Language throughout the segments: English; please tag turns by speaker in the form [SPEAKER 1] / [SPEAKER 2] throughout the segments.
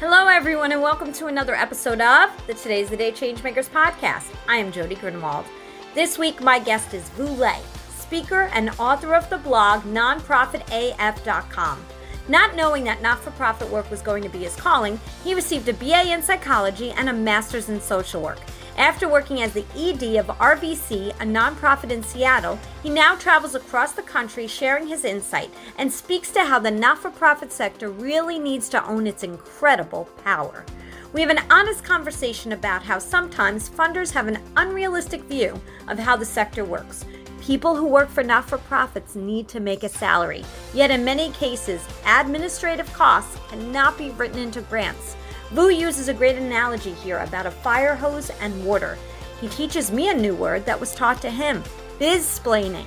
[SPEAKER 1] Hello, everyone, and welcome to another episode of the Today's the Day Changemakers podcast. I am Jody Grunwald. This week, my guest is Vu Le, speaker and author of the blog nonprofitaf.com. Not knowing that not for profit work was going to be his calling, he received a BA in psychology and a master's in social work. After working as the ED of RVC, a nonprofit in Seattle, he now travels across the country sharing his insight and speaks to how the not for profit sector really needs to own its incredible power. We have an honest conversation about how sometimes funders have an unrealistic view of how the sector works. People who work for not for profits need to make a salary, yet, in many cases, administrative costs cannot be written into grants. Vu uses a great analogy here about a fire hose and water. He teaches me a new word that was taught to him bizsplaining.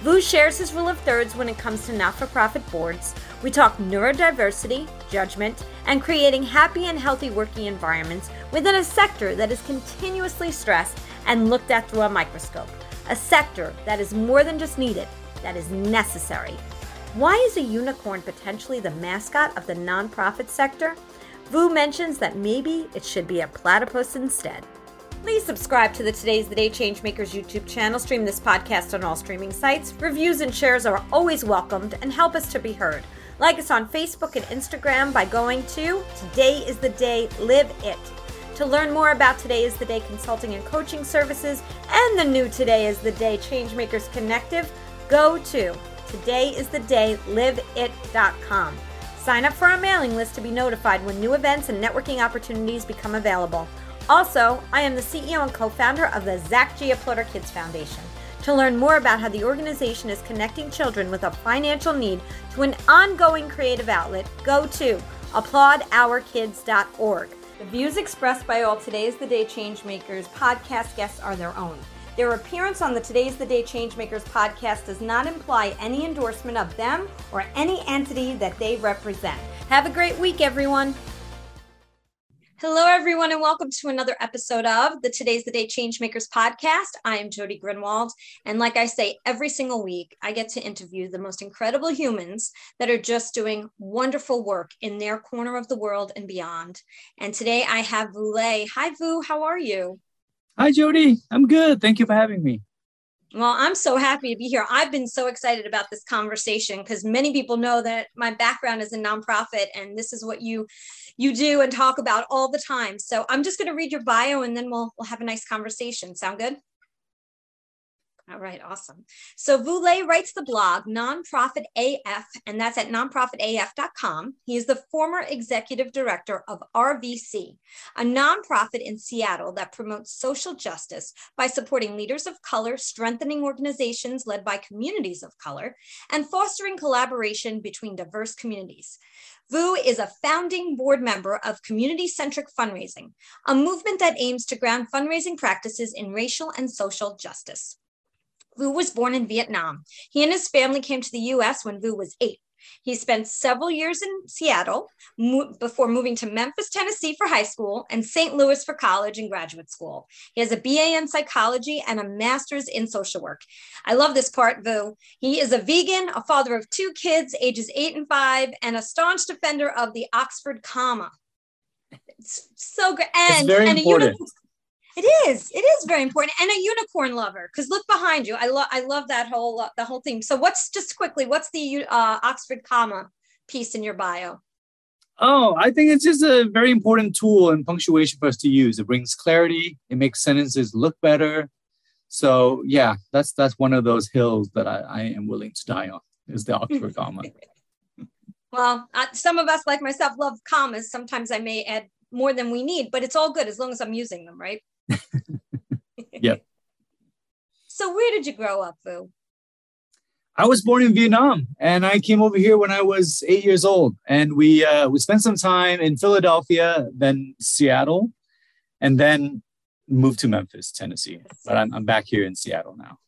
[SPEAKER 1] Vu shares his rule of thirds when it comes to not for profit boards. We talk neurodiversity, judgment, and creating happy and healthy working environments within a sector that is continuously stressed and looked at through a microscope. A sector that is more than just needed, that is necessary. Why is a unicorn potentially the mascot of the nonprofit sector? Vu mentions that maybe it should be a platypus instead. Please subscribe to the Today's the Day Changemakers YouTube channel. Stream this podcast on all streaming sites. Reviews and shares are always welcomed and help us to be heard. Like us on Facebook and Instagram by going to Today is the Day Live It. To learn more about Today is the Day consulting and coaching services and the new Today is the Day Changemakers Connective, go to todayisthedayliveit.com. Sign up for our mailing list to be notified when new events and networking opportunities become available. Also, I am the CEO and co founder of the Zach Giaplotter Kids Foundation. To learn more about how the organization is connecting children with a financial need to an ongoing creative outlet, go to applaudourkids.org. The views expressed by all Today's the Day Changemakers podcast guests are their own. Their appearance on the Today's the Day Changemakers podcast does not imply any endorsement of them or any entity that they represent. Have a great week, everyone. Hello, everyone, and welcome to another episode of the Today's the Day Changemakers podcast. I am Jody Grunwald. And like I say every single week, I get to interview the most incredible humans that are just doing wonderful work in their corner of the world and beyond. And today I have Vu Le. Hi, Vu. How are you?
[SPEAKER 2] Hi, Jody. I'm good. Thank you for having me.
[SPEAKER 1] Well, I'm so happy to be here. I've been so excited about this conversation because many people know that my background is in nonprofit and this is what you you do and talk about all the time. So I'm just going to read your bio and then we'll we'll have a nice conversation. Sound good? All right, awesome. So Vu Le writes the blog Nonprofit AF, and that's at nonprofitaf.com. He is the former executive director of RVC, a nonprofit in Seattle that promotes social justice by supporting leaders of color, strengthening organizations led by communities of color, and fostering collaboration between diverse communities. Vu is a founding board member of Community Centric Fundraising, a movement that aims to ground fundraising practices in racial and social justice. Vu was born in Vietnam. He and his family came to the US when Vu was eight. He spent several years in Seattle mo- before moving to Memphis, Tennessee for high school and St. Louis for college and graduate school. He has a BA in psychology and a master's in social work. I love this part, Vu. He is a vegan, a father of two kids, ages eight and five, and a staunch defender of the Oxford comma. It's so good. And,
[SPEAKER 2] it's very
[SPEAKER 1] and
[SPEAKER 2] important.
[SPEAKER 1] A it is. It is very important, and a unicorn lover. Because look behind you. I love. I love that whole uh, the whole theme. So, what's just quickly? What's the uh, Oxford comma piece in your bio?
[SPEAKER 2] Oh, I think it's just a very important tool and punctuation for us to use. It brings clarity. It makes sentences look better. So yeah, that's that's one of those hills that I, I am willing to die on. Is the Oxford comma.
[SPEAKER 1] well, uh, some of us, like myself, love commas. Sometimes I may add more than we need, but it's all good as long as I'm using them, right?
[SPEAKER 2] yep.
[SPEAKER 1] So where did you grow up, Vu?
[SPEAKER 2] I was born in Vietnam, and I came over here when I was eight years old, and we uh, we spent some time in Philadelphia, then Seattle, and then moved to Memphis, Tennessee. But I'm I'm back here in Seattle now.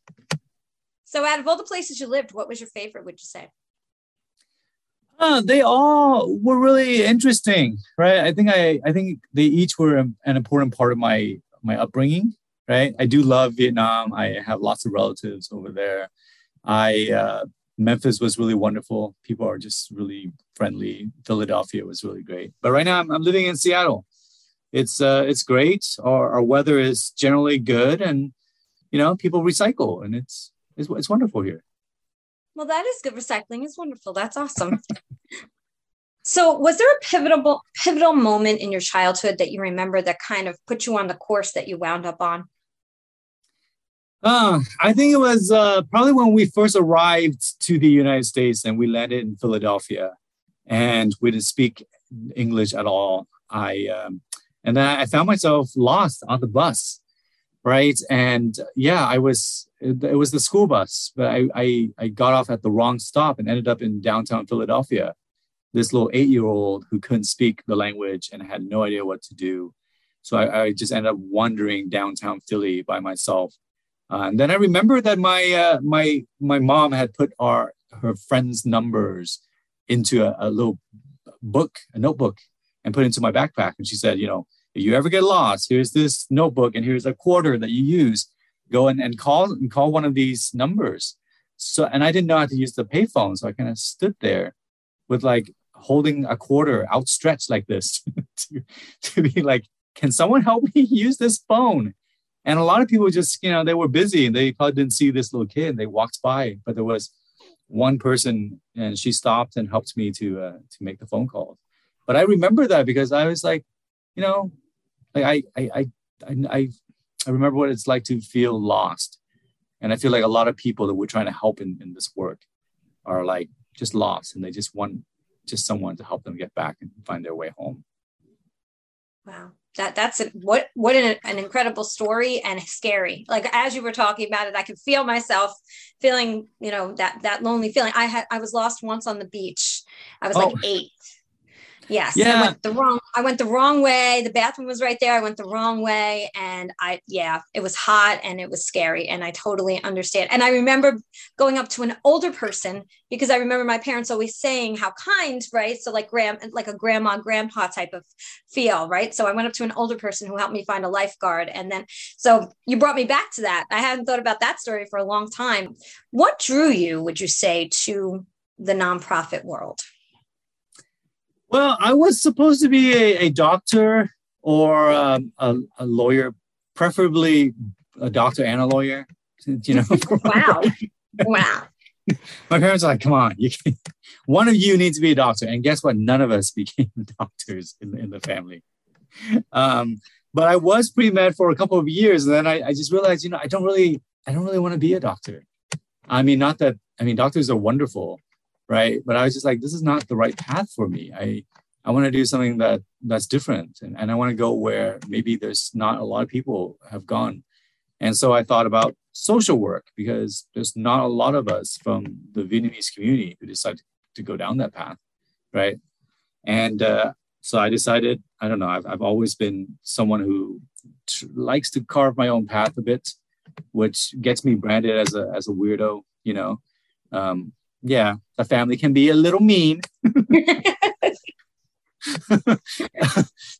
[SPEAKER 1] So, out of all the places you lived, what was your favorite? Would you say?
[SPEAKER 2] Uh, they all were really interesting, right? I think I I think they each were an important part of my my upbringing, right? I do love Vietnam. I have lots of relatives over there. I uh, Memphis was really wonderful. People are just really friendly. Philadelphia was really great. But right now I'm, I'm living in Seattle. It's uh, it's great. Our, our weather is generally good, and you know people recycle, and it's it's, it's wonderful here.
[SPEAKER 1] Well, that is good. Recycling is wonderful. That's awesome. so, was there a pivotal pivotal moment in your childhood that you remember that kind of put you on the course that you wound up on?
[SPEAKER 2] Uh, I think it was uh, probably when we first arrived to the United States and we landed in Philadelphia, and we didn't speak English at all. I um, and then I found myself lost on the bus, right? And yeah, I was it was the school bus, but I I, I got off at the wrong stop and ended up in downtown Philadelphia. This little eight year old who couldn't speak the language and had no idea what to do. So I, I just ended up wandering downtown Philly by myself uh, and then I remember that my uh, my my mom had put our her friends' numbers into a, a, little book, a notebook, and put it into my backpack. And she said, you know, if you ever get lost, here's this notebook, and here's a quarter that you use. Go and, and call and call one of these numbers. So, and I didn't know how to use the payphone, so I kind of stood there with like holding a quarter outstretched like this to, to be like, can someone help me use this phone? And a lot of people just, you know, they were busy and they probably didn't see this little kid. And they walked by, but there was one person and she stopped and helped me to uh, to make the phone call. But I remember that because I was like, you know, like I I I I, I remember what it's like to feel lost. And I feel like a lot of people that we're trying to help in, in this work are like just lost and they just want just someone to help them get back and find their way home.
[SPEAKER 1] Wow. That that's a, what what an, an incredible story and scary. Like as you were talking about it i could feel myself feeling you know that that lonely feeling. I had i was lost once on the beach. I was oh. like eight Yes. Yeah. I went the wrong I went the wrong way. The bathroom was right there. I went the wrong way and I yeah, it was hot and it was scary and I totally understand. And I remember going up to an older person because I remember my parents always saying how kind, right? So like grand like a grandma grandpa type of feel, right? So I went up to an older person who helped me find a lifeguard and then so you brought me back to that. I hadn't thought about that story for a long time. What drew you, would you say, to the nonprofit world?
[SPEAKER 2] Well, I was supposed to be a, a doctor or um, a, a, lawyer, preferably a doctor and a lawyer. You know.
[SPEAKER 1] wow. Wow.
[SPEAKER 2] My parents are like, "Come on, you can, one of you needs to be a doctor." And guess what? None of us became doctors in, in the family. Um, but I was pre med for a couple of years, and then I, I just realized, you know, I don't really, I don't really want to be a doctor. I mean, not that I mean, doctors are wonderful, right? But i was just like this is not the right path for me. I i want to do something that that's different and, and i want to go where maybe there's not a lot of people have gone. And so i thought about social work because there's not a lot of us from the vietnamese community who decide to go down that path right? And uh, so i decided i don't know i've, I've always been someone who t- likes to carve my own path a bit which gets me branded as a as a weirdo you know? Um, yeah, the family can be a little mean.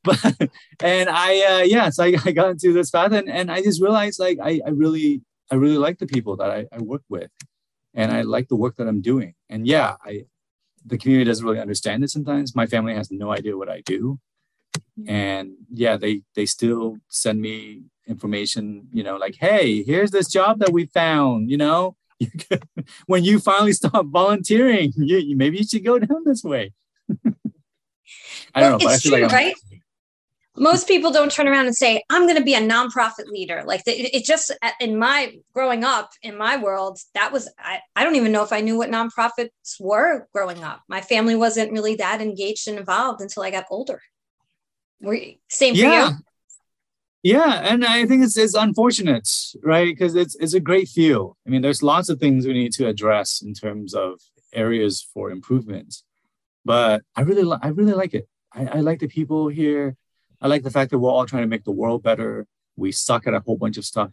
[SPEAKER 2] but and I uh, yeah, so I, I, got into this path and, and I just realized like I, I really I really like the people that I, I work with and I like the work that I'm doing. And yeah, I the community doesn't really understand it sometimes. My family has no idea what I do. And yeah, they they still send me information, you know, like, hey, here's this job that we found, you know, you could, when you finally stop volunteering, you, you, maybe you should go down this way.
[SPEAKER 1] I don't well, know, it's true, like right? Most people don't turn around and say, "I'm going to be a nonprofit leader." Like it, it just uh, in my growing up in my world, that was I, I don't even know if I knew what nonprofits were growing up. My family wasn't really that engaged and involved until I got older. Were same yeah. for you?
[SPEAKER 2] Yeah, and I think it's it's unfortunate, right? Because it's it's a great field. I mean, there's lots of things we need to address in terms of areas for improvement. But I really li- I really like it. I, I like the people here. I like the fact that we're all trying to make the world better. We suck at a whole bunch of stuff,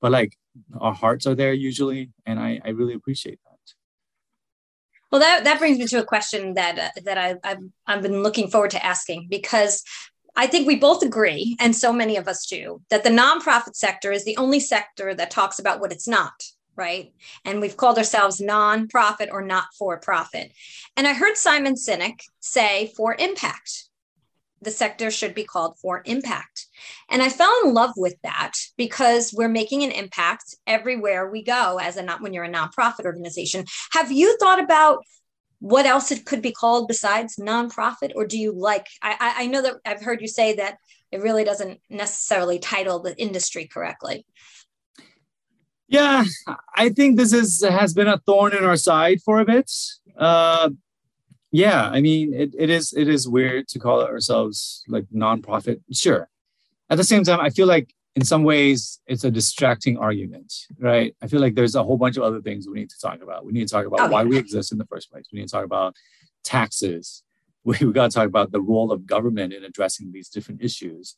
[SPEAKER 2] but like our hearts are there usually, and I I really appreciate that.
[SPEAKER 1] Well, that, that brings me to a question that uh, that I, I've, I've been looking forward to asking because I think we both agree, and so many of us do, that the nonprofit sector is the only sector that talks about what it's not, right? And we've called ourselves non-profit or not for profit. And I heard Simon Sinek say for impact. The sector should be called for impact. And I fell in love with that because we're making an impact everywhere we go as a not when you're a nonprofit organization. Have you thought about what else it could be called besides nonprofit? Or do you like I, I know that I've heard you say that it really doesn't necessarily title the industry correctly.
[SPEAKER 2] Yeah, I think this is has been a thorn in our side for a bit. Uh, yeah, I mean, it, it is it is weird to call ourselves like nonprofit. Sure. At the same time, I feel like in some ways it's a distracting argument, right? I feel like there's a whole bunch of other things we need to talk about. We need to talk about oh, why yeah. we exist in the first place. We need to talk about taxes. We, we got to talk about the role of government in addressing these different issues.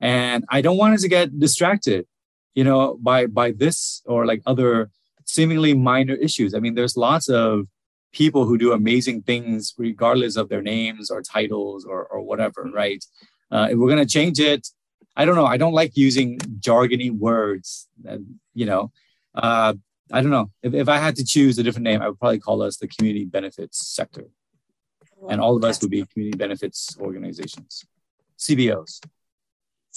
[SPEAKER 2] And I don't want us to get distracted you know, by by this or like other seemingly minor issues. I mean, there's lots of people who do amazing things regardless of their names or titles or or whatever, mm-hmm. right? Uh, if we're gonna change it, I don't know. I don't like using jargony words. And, you know, uh, I don't know. If, if I had to choose a different name, I would probably call us the community benefits sector, and all of us would be community benefits organizations, CBOs.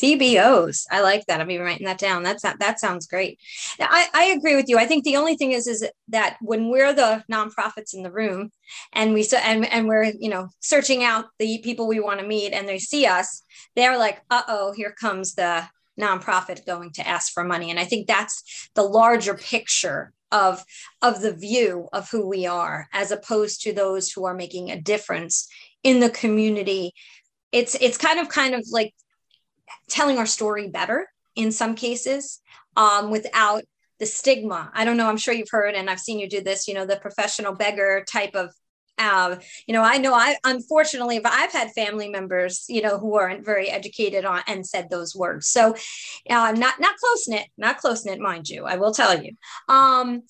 [SPEAKER 1] CBOs. I like that. I'm even writing that down. That's not, that sounds great. I, I agree with you. I think the only thing is is that when we're the nonprofits in the room and we so and, and we're you know searching out the people we want to meet and they see us, they're like, uh oh, here comes the nonprofit going to ask for money. And I think that's the larger picture of of the view of who we are as opposed to those who are making a difference in the community it's it's kind of kind of like telling our story better in some cases um, without the stigma. I don't know, I'm sure you've heard, and I've seen you do this, you know, the professional beggar type of uh, you know, I know I unfortunately I've had family members, you know, who aren't very educated on and said those words. So uh, not not close knit, not close knit, mind you. I will tell you. Um,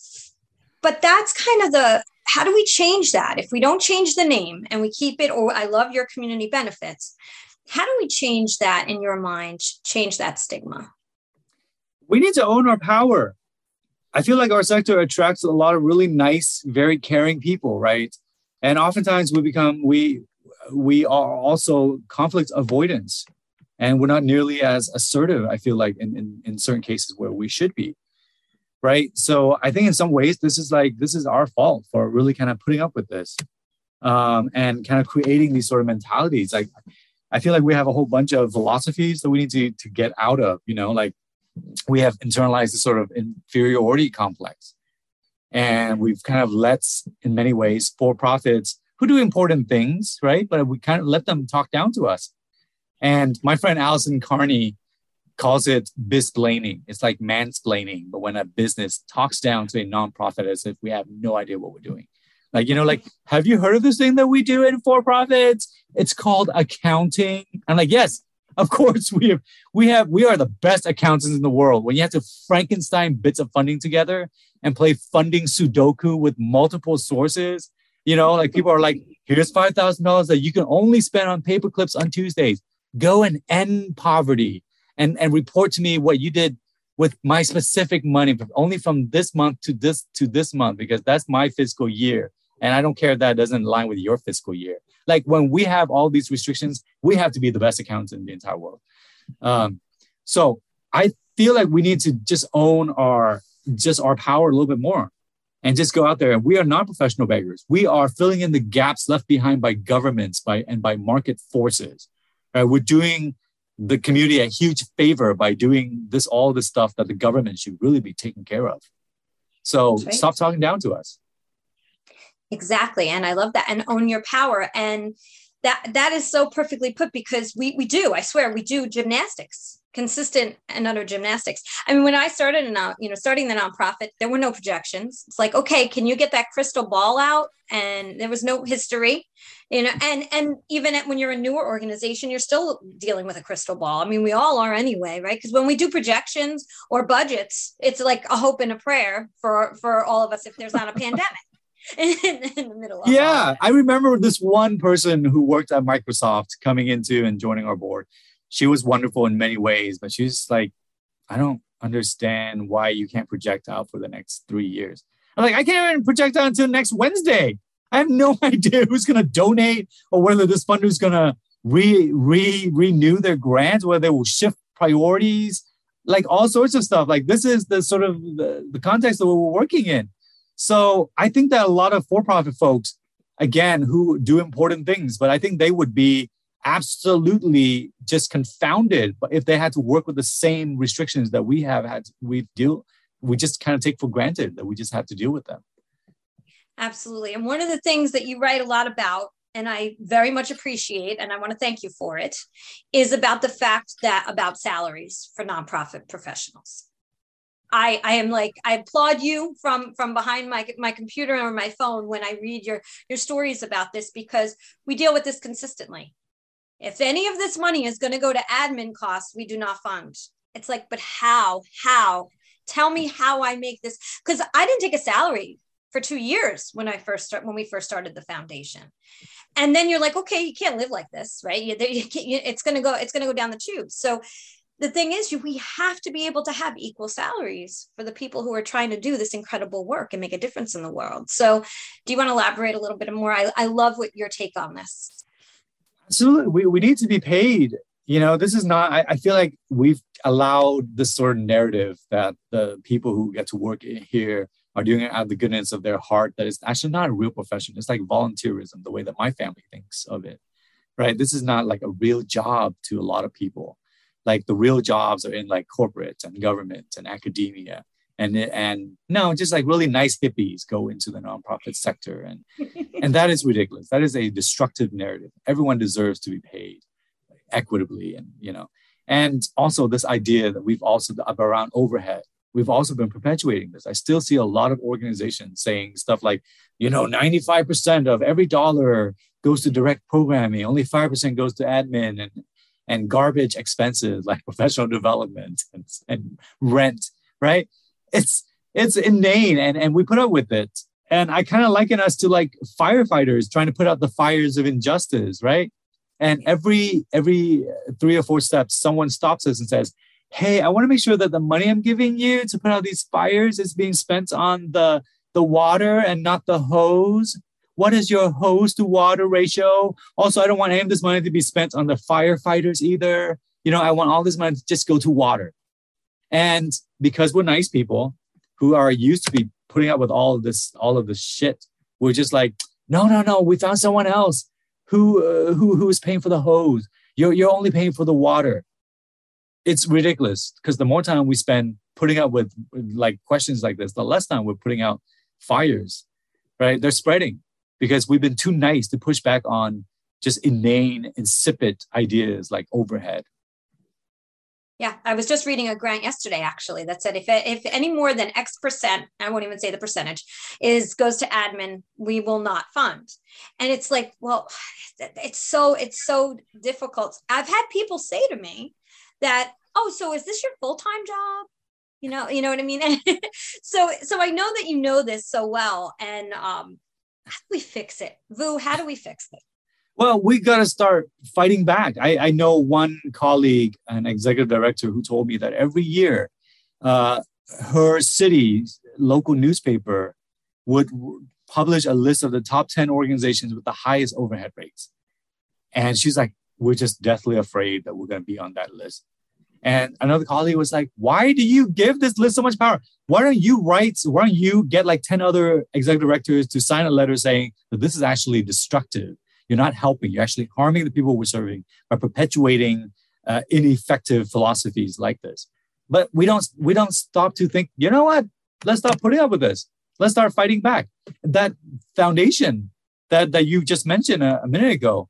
[SPEAKER 1] but that's kind of the how do we change that if we don't change the name and we keep it? Or I love your community benefits. How do we change that in your mind, change that stigma?
[SPEAKER 2] We need to own our power. I feel like our sector attracts a lot of really nice, very caring people, right? And oftentimes we become we we are also conflict avoidance and we're not nearly as assertive i feel like in, in, in certain cases where we should be right so i think in some ways this is like this is our fault for really kind of putting up with this um, and kind of creating these sort of mentalities like I feel like we have a whole bunch of philosophies that we need to, to get out of, you know, like we have internalized this sort of inferiority complex. And we've kind of let, in many ways, for profits who do important things, right? But we kind of let them talk down to us. And my friend Allison Carney calls it bizsplaining. It's like mansplaining, but when a business talks down to a nonprofit as if we have no idea what we're doing. Like, you know, like, have you heard of this thing that we do in for profits? It's called accounting. I'm like, yes, of course we have we have we are the best accountants in the world. When you have to Frankenstein bits of funding together and play funding Sudoku with multiple sources, you know, like people are like, here's five thousand dollars that you can only spend on paper clips on Tuesdays. Go and end poverty and and report to me what you did with my specific money but only from this month to this to this month because that's my fiscal year and I don't care if that doesn't align with your fiscal year. Like when we have all these restrictions, we have to be the best accountants in the entire world. Um, so I feel like we need to just own our just our power a little bit more and just go out there. And we are not professional beggars. We are filling in the gaps left behind by governments by and by market forces. Right? We're doing the community a huge favor by doing this all this stuff that the government should really be taking care of. So right. stop talking down to us.
[SPEAKER 1] Exactly. And I love that. And own your power. And that that is so perfectly put because we we do, I swear, we do gymnastics, consistent and utter gymnastics. I mean, when I started and uh, you know, starting the nonprofit, there were no projections. It's like, okay, can you get that crystal ball out? And there was no history, you know, and and even at, when you're a newer organization, you're still dealing with a crystal ball. I mean, we all are anyway, right? Because when we do projections or budgets, it's like a hope and a prayer for for all of us if there's not a pandemic. in, in the middle of
[SPEAKER 2] yeah i remember this one person who worked at microsoft coming into and joining our board she was wonderful in many ways but she's like i don't understand why you can't project out for the next three years. I'm like, I can't even project out until next Wednesday. I have no idea who's going to donate or whether this funder is going to re, re renew their grants, whether they will shift priorities, like all sorts of stuff. Like this is the sort of the, the context that we're working in. So I think that a lot of for-profit folks, again, who do important things, but I think they would be absolutely just confounded if they had to work with the same restrictions that we have had we deal we just kind of take for granted that we just have to deal with them
[SPEAKER 1] absolutely and one of the things that you write a lot about and I very much appreciate, and I want to thank you for it, is about the fact that about salaries for nonprofit professionals. I, I am like I applaud you from from behind my my computer or my phone when I read your your stories about this because we deal with this consistently. If any of this money is going to go to admin costs, we do not fund. It's like, but how? How? Tell me how I make this because I didn't take a salary for two years when I first start when we first started the foundation, and then you're like, okay, you can't live like this, right? You, you it's going to go it's going to go down the tube. So the thing is we have to be able to have equal salaries for the people who are trying to do this incredible work and make a difference in the world. So do you want to elaborate a little bit more? I, I love what your take on this.
[SPEAKER 2] Absolutely. We, we need to be paid. You know this is not I, I, feel like we've allowed this sort of narrative that the people who get to work here are doing it out of the goodness of their heart that is actually not a real profession. It's like volunteerism the way that my family thinks of it right? This is not like a real job to a lot of people like the real jobs are in like corporate and government and academia. And and no just like really nice hippies go into the nonprofit sector. And and that is ridiculous. That is a destructive narrative. Everyone deserves to be paid equitably and you know. And also this idea that we've also around overhead we've also been perpetuating this. I still see a lot of organizations saying stuff like you know 95% of every dollar goes to direct programming only 5% goes to admin. And and garbage expenses like professional development and, and rent right? It's it's inane and and we put up with it. And i kind of liken us to like firefighters trying to put out the fires of injustice right? And every every uh, three or four steps someone stops us and says hey i want to make sure that the money i'm giving you to put out these fires is being spent on the the water and not the hose what is your hose to water ratio also i don't want any of this money to be spent on the firefighters either you know i want all this money to just go to water and because we're nice people who are used to be putting up with all of this, all of this shit, we're just like, no, no, no, we found someone else who uh, who who is paying for the hose. You're you're only paying for the water. It's ridiculous because the more time we spend putting up with like questions like this, the less time we're putting out fires, right? They're spreading because we've been too nice to push back on just inane, insipid ideas like overhead
[SPEAKER 1] yeah, I was just reading a grant yesterday actually that said if if any more than X percent, I won't even say the percentage, is goes to admin, we will not fund. And it's like, well, it's so it's so difficult. I've had people say to me that, oh, so is this your full time job? You know, you know what I mean. so so I know that you know this so well, and um, how do we fix it, Vu? How do we fix it?
[SPEAKER 2] Well, we got to start fighting back. I, I, know one colleague, an executive director, who told me that every year, uh, her city's local newspaper would publish a list of the top 10 organizations with the highest overhead rates. And she's like, we're just deathly afraid that we're going to be on that list. And another colleague was like, why do you give this list so much power? Why don't you write, why don't you get like 10 other executive directors to sign a letter saying that this is actually destructive you're not helping. You're actually harming the people we're serving by perpetuating uh, ineffective philosophies like this. But we don't we don't stop to think. You know what? Let's stop putting up with this. Let's start fighting back. That foundation that that you just mentioned a, a minute ago,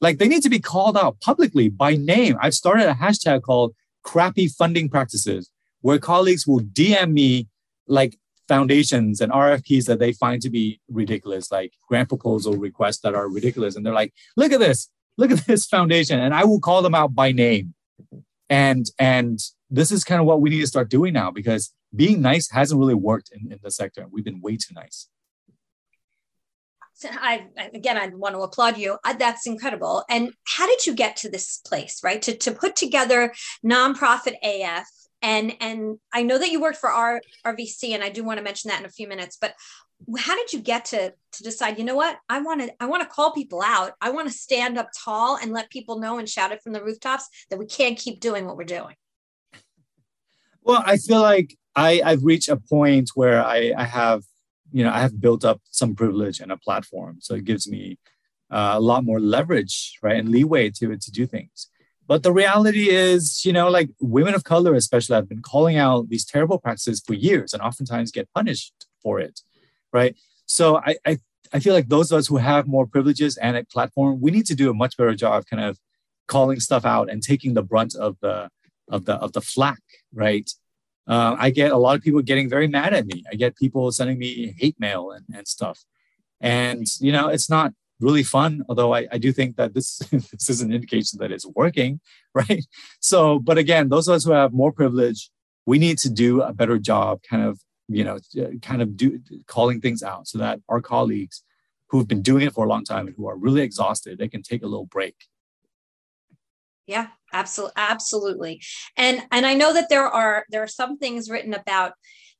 [SPEAKER 2] like they need to be called out publicly by name. I've started a hashtag called crappy funding practices where colleagues will DM me like foundations and RFPs that they find to be ridiculous, like grant proposal requests that are ridiculous. And they're like, look at this, look at this foundation. And I will call them out by name. And and this is kind of what we need to start doing now because being nice hasn't really worked in, in the sector. We've been way too nice.
[SPEAKER 1] I again, I want to applaud you. That's incredible. And how did you get to this place, right? To to put together nonprofit AF and and I know that you worked for our RVC, and I do want to mention that in a few minutes. But how did you get to to decide? You know what? I want to I want to call people out. I want to stand up tall and let people know and shout it from the rooftops that we can't keep doing what we're doing.
[SPEAKER 2] Well, I feel like I I've reached a point where I I have you know I have built up some privilege and a platform, so it gives me uh, a lot more leverage, right, and leeway to to do things. But the reality is, you know, like women of color, especially, have been calling out these terrible practices for years and oftentimes get punished for it, right? So I, I, I feel like those of us who have more privileges and a platform, we need to do a much better job of kind of calling stuff out and taking the brunt of the of the of the flack, right? Uh, I get a lot of people getting very mad at me. I get people sending me hate mail and, and stuff. And you know, it's not really fun. Although I, I do think that this this is an indication that it's working, right? So, but again, those of us who have more privilege, we need to do a better job, kind of you know, kind of do calling things out so that our colleagues who've been doing it for a long time and who are really exhausted, they can take a little break.
[SPEAKER 1] Yeah, absolutely, absolutely. And and I know that there are there are some things written about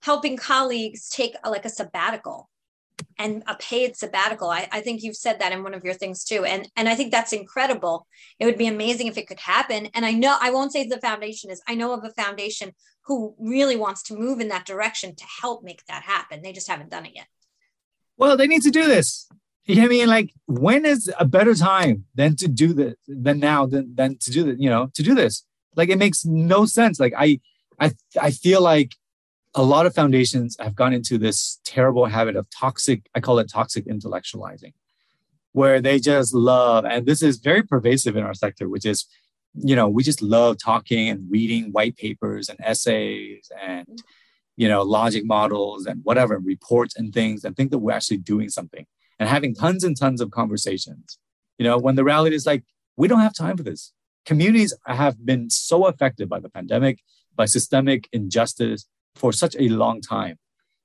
[SPEAKER 1] helping colleagues take a, like a sabbatical and a paid sabbatical. I, I, think you've said that in one of your things too. And and I think that's incredible. It would be amazing if it could happen. And I know I won't say the foundation is, I know of a foundation who really wants to move in that direction to help make that happen. They just haven't done it yet.
[SPEAKER 2] Well, they need to do this. You know what I mean? Like when is a better time than to do this than now than than to do that, you know, to do this? Like it makes no sense. Like I I I feel like a lot of foundations have gone into this terrible habit of toxic, I call it toxic intellectualizing, where they just love, and this is very pervasive in our sector, which is, you know, we just love talking and reading white papers and essays and, you know, logic models and whatever, reports and things, and think that we're actually doing something and having tons and tons of conversations. You know, when the reality is like, we don't have time for this. Communities have been so affected by the pandemic, by systemic injustice, for such a long time.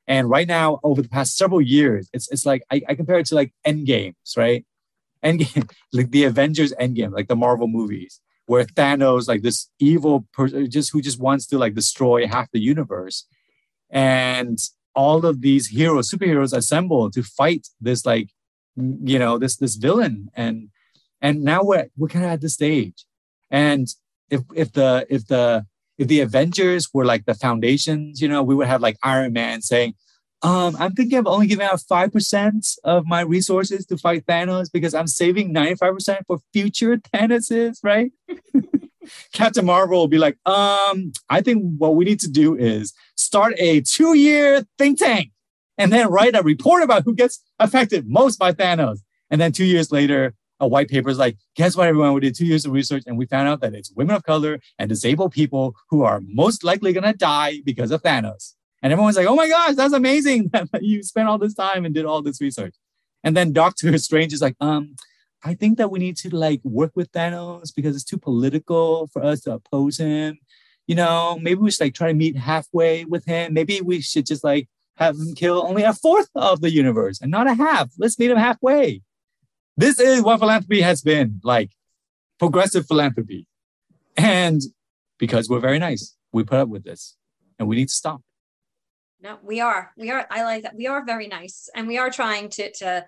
[SPEAKER 2] And right now, over the past several years, it's it's like I, I compare it to like end games, right? Endgame, like the Avengers Endgame, like the Marvel movies, where Thanos, like this evil person, just who just wants to like destroy half the universe, and all of these heroes, superheroes, assemble to fight this like, you know, this this villain, and and now we're we're kind of at this stage, and if if the if the if the Avengers were like the foundations, you know, we would have like Iron Man saying, um, I'm thinking of only giving out 5% of my resources to fight Thanos because I'm saving 95% for future Thanoses, right? Captain Marvel will be like, um, I think what we need to do is start a two year think tank and then write a report about who gets affected most by Thanos. And then two years later, a white paper is like, guess what, everyone? We did two years of research and we found out that it's women of color and disabled people who are most likely going to die because of Thanos. And everyone's like, oh my gosh, that's amazing that you spent all this time and did all this research. And then Doctor Strange is like, um, I think that we need to like work with Thanos because it's too political for us to oppose him. You know, maybe we should like try to meet halfway with him. Maybe we should just like have him kill only a fourth of the universe and not a half. Let's meet him halfway. This is what philanthropy has been like progressive philanthropy. And because we're very nice, we put up with this and we need to stop.
[SPEAKER 1] No, we are. We are. I like that. We are very nice and we are trying to, to,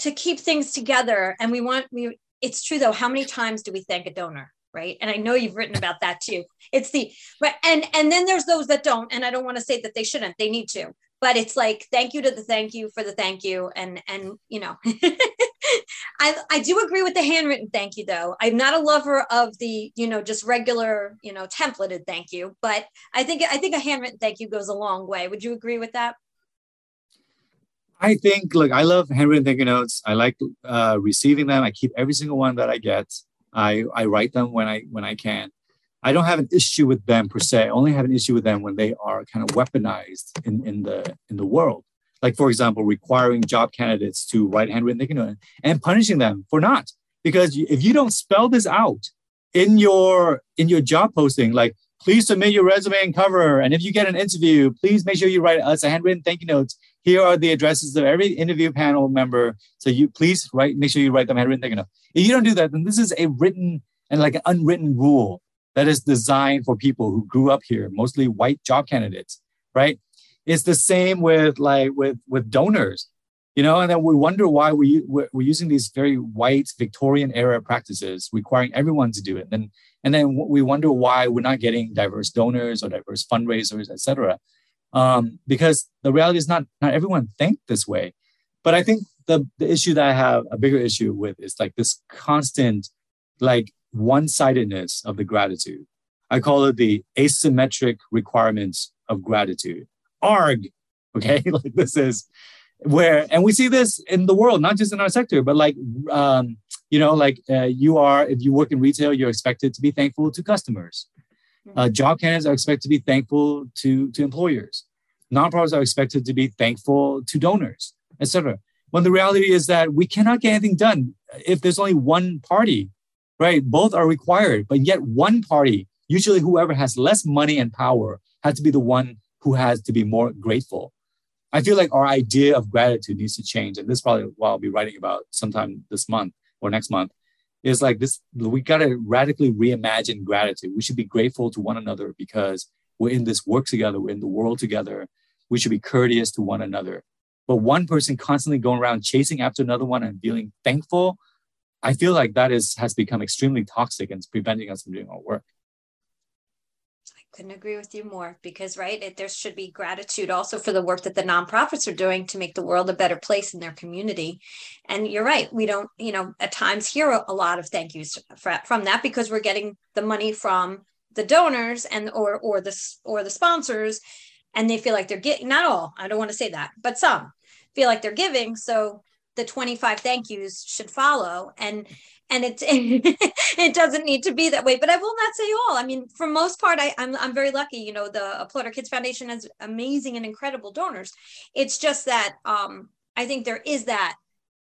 [SPEAKER 1] to keep things together. And we want, we, it's true though. How many times do we thank a donor? Right? And i know you've written about that too. It's the right and and then there's those that don't and i don't want to say that they shouldn't they need to but it's like thank you to the thank you for the thank you and and you know. I, I do agree with the handwritten thank you though. I'm not a lover of the you know just regular you know templated thank you but i think i think a handwritten thank you goes a long way. Would you agree with that?
[SPEAKER 2] I think look i love handwritten thank you notes. I like uh, receiving them. I keep every single one that i get i i write them when i when i can I don't have an issue with them per se. I only have an issue with them when they are kind of weaponized in, in the in the world. Like for example, requiring job candidates to write handwritten you and punishing them for not. Because if you don't spell this out in your in your job posting, like please submit your resume and cover, and if you get an interview, please make sure you write us a handwritten thank you note. Here are the addresses of every interview panel member. So you please write, make sure you write them handwritten thank you note. If you don't do that, then this is a written and like an unwritten rule that is designed for people who grew up here, mostly white job candidates, right? It's the same with like with with donors, you know, and then we wonder why we we're, we're using these very white Victorian era practices, requiring everyone to do it. And and then we wonder why we're not getting diverse donors or diverse fundraisers, etc. Um, because the reality is not not everyone think this way. But I think the the issue that I have a bigger issue with is like this constant, like one-sidedness of the gratitude. I call it the asymmetric requirements of gratitude. ARG. Okay, like this is where, and we see this in the world, not just in our sector, but like um, you know, like uh, you are, if you work in retail, you're expected to be thankful to customers. Uh, mm-hmm. job candidates are expected to be thankful to, to employers. Nonprofits are expected to be thankful to donors, etc. When the reality is that we cannot get anything done if there's only one party, right? Both are required, but yet one party, usually whoever has less money and power, has to be the one who has to be more grateful. I feel like our idea of gratitude needs to change. And this is probably what I'll be writing about sometime this month or next month is like this we got to radically reimagine gratitude. We should be grateful to one another because we're in this work together we're in the world together. We should be courteous to one another. But one person constantly going around chasing after another one and feeling thankful i feel like that is has become extremely toxic and it's preventing us from doing our work
[SPEAKER 1] couldn't agree with you more because right it, there should be gratitude also for the work that the nonprofits are doing to make the world a better place in their community. And you're right we don't you know at times hear a, lot of thank yous for, from that because we're getting the money from the donors and or or the or the sponsors and they feel like they're getting not all i don't want to say that but some feel like they're giving. So the 25 thank yous should follow. And and it it doesn't need to be that way. But i will not say all. I mean for most part I, I'm, I'm very lucky. You know the applaud kids foundation has amazing and incredible donors. It's just that um i think there is that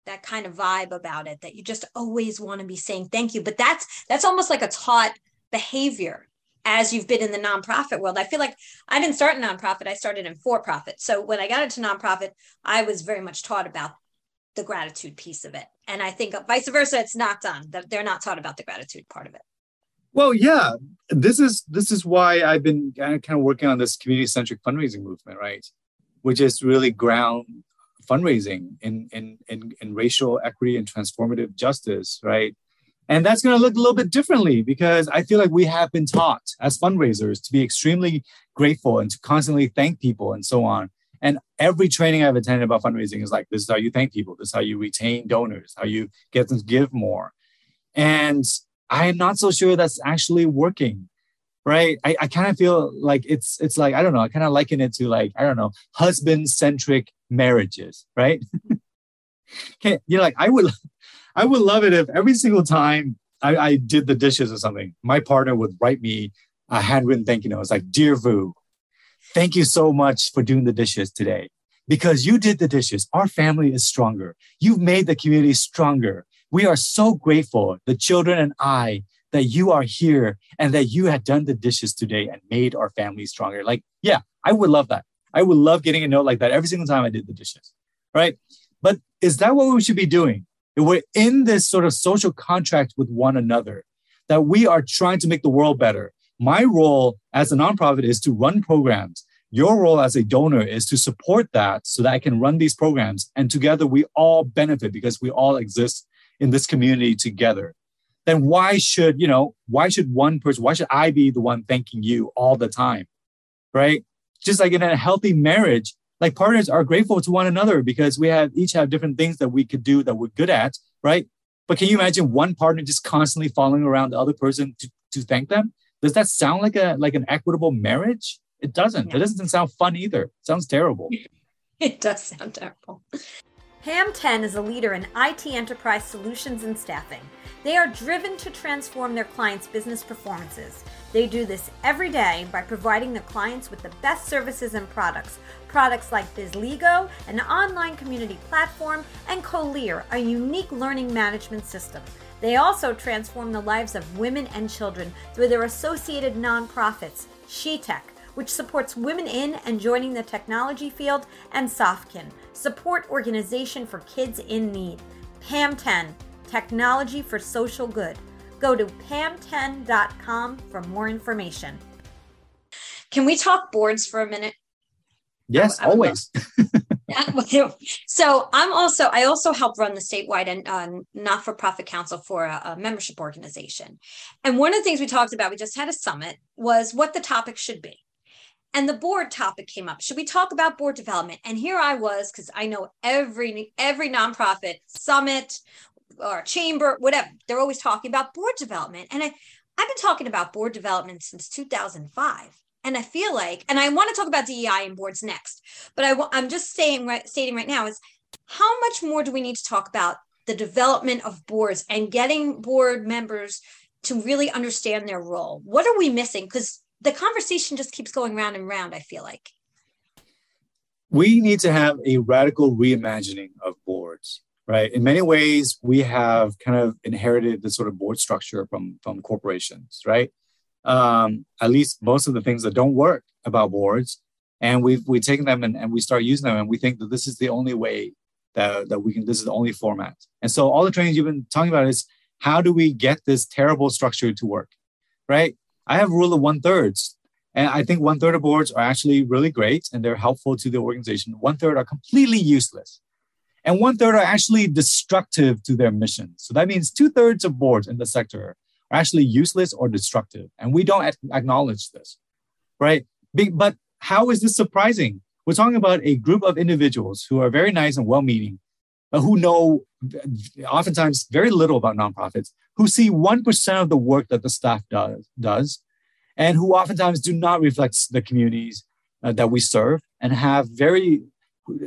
[SPEAKER 1] that kind of vibe about it that you just always want to be saying thank you. But that's that's almost like a taught behavior as you've been in the nonprofit world. I feel like i didn't start in nonprofit. I started in for profit so when i got into nonprofit i was very much taught about the gratitude piece of it. And I think vice versa, it's not done. they're not taught about the gratitude part of it.
[SPEAKER 2] Well, yeah, this is this is why I've been kind of working on this community centric fundraising movement, right? Which is really ground fundraising in, in in in racial equity and transformative justice, right? And that's going to look a little bit differently because I feel like we have been taught as fundraisers to be extremely grateful and to constantly thank people and so on. And every training I've attended about fundraising is like, this is how you thank people. This is how you retain donors, how you get them to give more. And I am not so sure that's actually working. Right. I, I kind of feel like it's it's like, I don't know, I kind of liken it to like, I don't know, husband-centric marriages, right? okay, you know, like I would I would love it if every single time I, I did the dishes or something, my partner would write me a handwritten thank you note. It's like, dear Vu, Thank you so much for doing the dishes today. Because you did the dishes, our family is stronger. You've made the community stronger. We are so grateful, the children and I, that you are here and that you had done the dishes today and made our family stronger. Like, yeah, I would love that. I would love getting a note like that every single time I did the dishes. Right. But is that what we should be doing? We're in this sort of social contract with one another, that we are trying to make the world better, my role as a nonprofit is to run programs. Your role as a donor is to support that so that I can run these programs. And together we all benefit because we all exist in this community together. Then why should, you know, why should one person, why should I be the one thanking you all the time? Right? Just like in a healthy marriage, like partners are grateful to one another because we have each have different things that we could do that we're good at, right? But can you imagine one partner just constantly following around the other person to, to thank them? Does that sound like a like an equitable marriage? It doesn't. Yeah. It doesn't sound fun either. It sounds terrible.
[SPEAKER 1] it does sound terrible. PAM10 is a leader in IT enterprise solutions and staffing. They are driven to transform their clients' business performances. They do this every day by providing their clients with the best services and products. Products like BizLego, an online community platform, and Colear, a unique learning management system. They also transform the lives of women and children through their associated nonprofits, SheTech, which supports women in and joining the technology field, and Softkin, support organization for kids in need. PAM10, technology for social good.
[SPEAKER 3] Go to pam10.com for more information.
[SPEAKER 1] Can we talk boards for a minute?
[SPEAKER 2] Yes, I, I always.
[SPEAKER 1] so I'm also I also help run the statewide and uh, not-for-profit council for a, a, membership organization. And one of the things we talked about, we just had a summit, was what the topic should be. And the board topic came up. Should we talk about board development? And here I was, because I know every every nonprofit summit or chamber, whatever, they're always talking about board development. And I, I've been talking about board development since 2005 and I feel like, and I want to talk about DEI and boards next, but I, I'm just saying right, stating right now is how much more do we need to talk about the development of boards and getting board members to really understand their role? What are we missing? Because the conversation just keeps going round and round. I feel like
[SPEAKER 2] we need to have a radical reimagining of boards right in many ways we have kind of inherited the sort of board structure from from corporations right um, at least most of the things that don't work about boards. And we've we taken them and, and we start using them and we think that this is the only way that, that we can, this is the only format. And so all the trainings you've been talking about is how do we get this terrible structure to work? Right? I have rule of one thirds. And I think one third of boards are actually really great and they're helpful to the organization. One third are completely useless. And one third are actually destructive to their mission. So that means two thirds of boards in the sector are actually useless or destructive. And we don't acknowledge this, right? But how is this surprising? We're talking about a group of individuals who are very nice and well meaning, but who know oftentimes very little about nonprofits, who see 1% of the work that the staff does, does and who oftentimes do not reflect the communities uh, that we serve and have very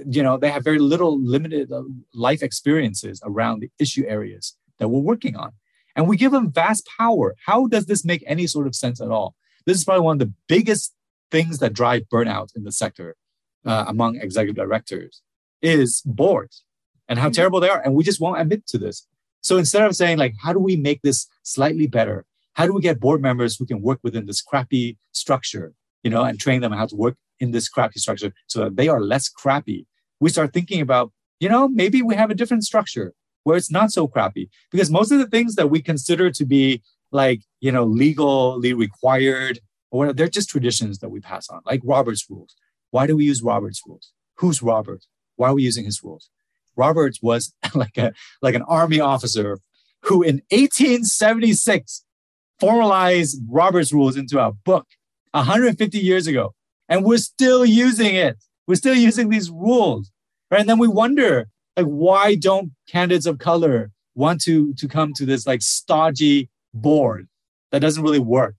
[SPEAKER 2] you know they have very little limited uh, life experiences around the issue areas that we're working on and we give them vast power. How does this make any sort of sense at all? This is probably one of the biggest things that drive burnout in the sector uh, among executive directors is boards and how mm-hmm. terrible they are. And we just won't admit to this. So instead of saying like, how do we make this slightly better? How do we get board members who can work within this crappy structure, you know, and train them how to work in this crappy structure so that they are less crappy? We start thinking about, you know, maybe we have a different structure where it's not so crappy. Because most of the things that we consider to be like you know legally required or whatever, they're just traditions that we pass on like robert's rules. Why do we use robert's rules? Who's robert? Why are we using his rules? Roberts was like a like an army officer who in 1876 formalized robert's rules into a book 150 years ago. And we're still using it. We're still using these rules right? And then we wonder like why don't candidates of color want to to come to this like stodgy board that doesn't really work?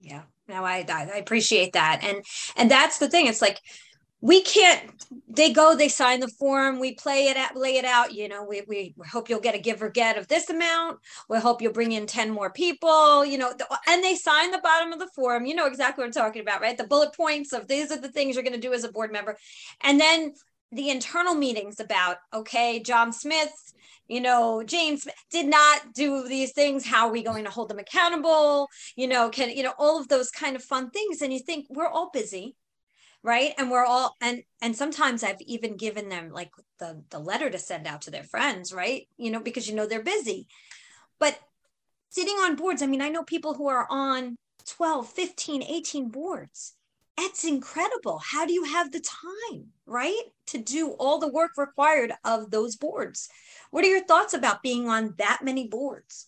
[SPEAKER 1] Yeah. No I, I appreciate that. And and that's the thing. It's like we can't they go they sign the form we play it out lay it out you know we, we hope you'll get a give or get of this amount. We hope you'll bring in 10 more people you know and they sign the bottom of the form. You know exactly what i'm talking about right? The bullet points of these are the things you're going to do as a board member. And then the internal meetings about okay john smith you know james did not do these things. How are we going to hold them accountable? You know can you know all of those kind of fun things. And you think we're all busy right? And we're all and and sometimes i've even given them like the the letter to send out to their friends right? You know because you know they're busy. But sitting on boards i mean i know people who are on 12 15 18 boards it's incredible. How do you have the time, right, to do all the work required of those boards? What are your thoughts about being on that many boards?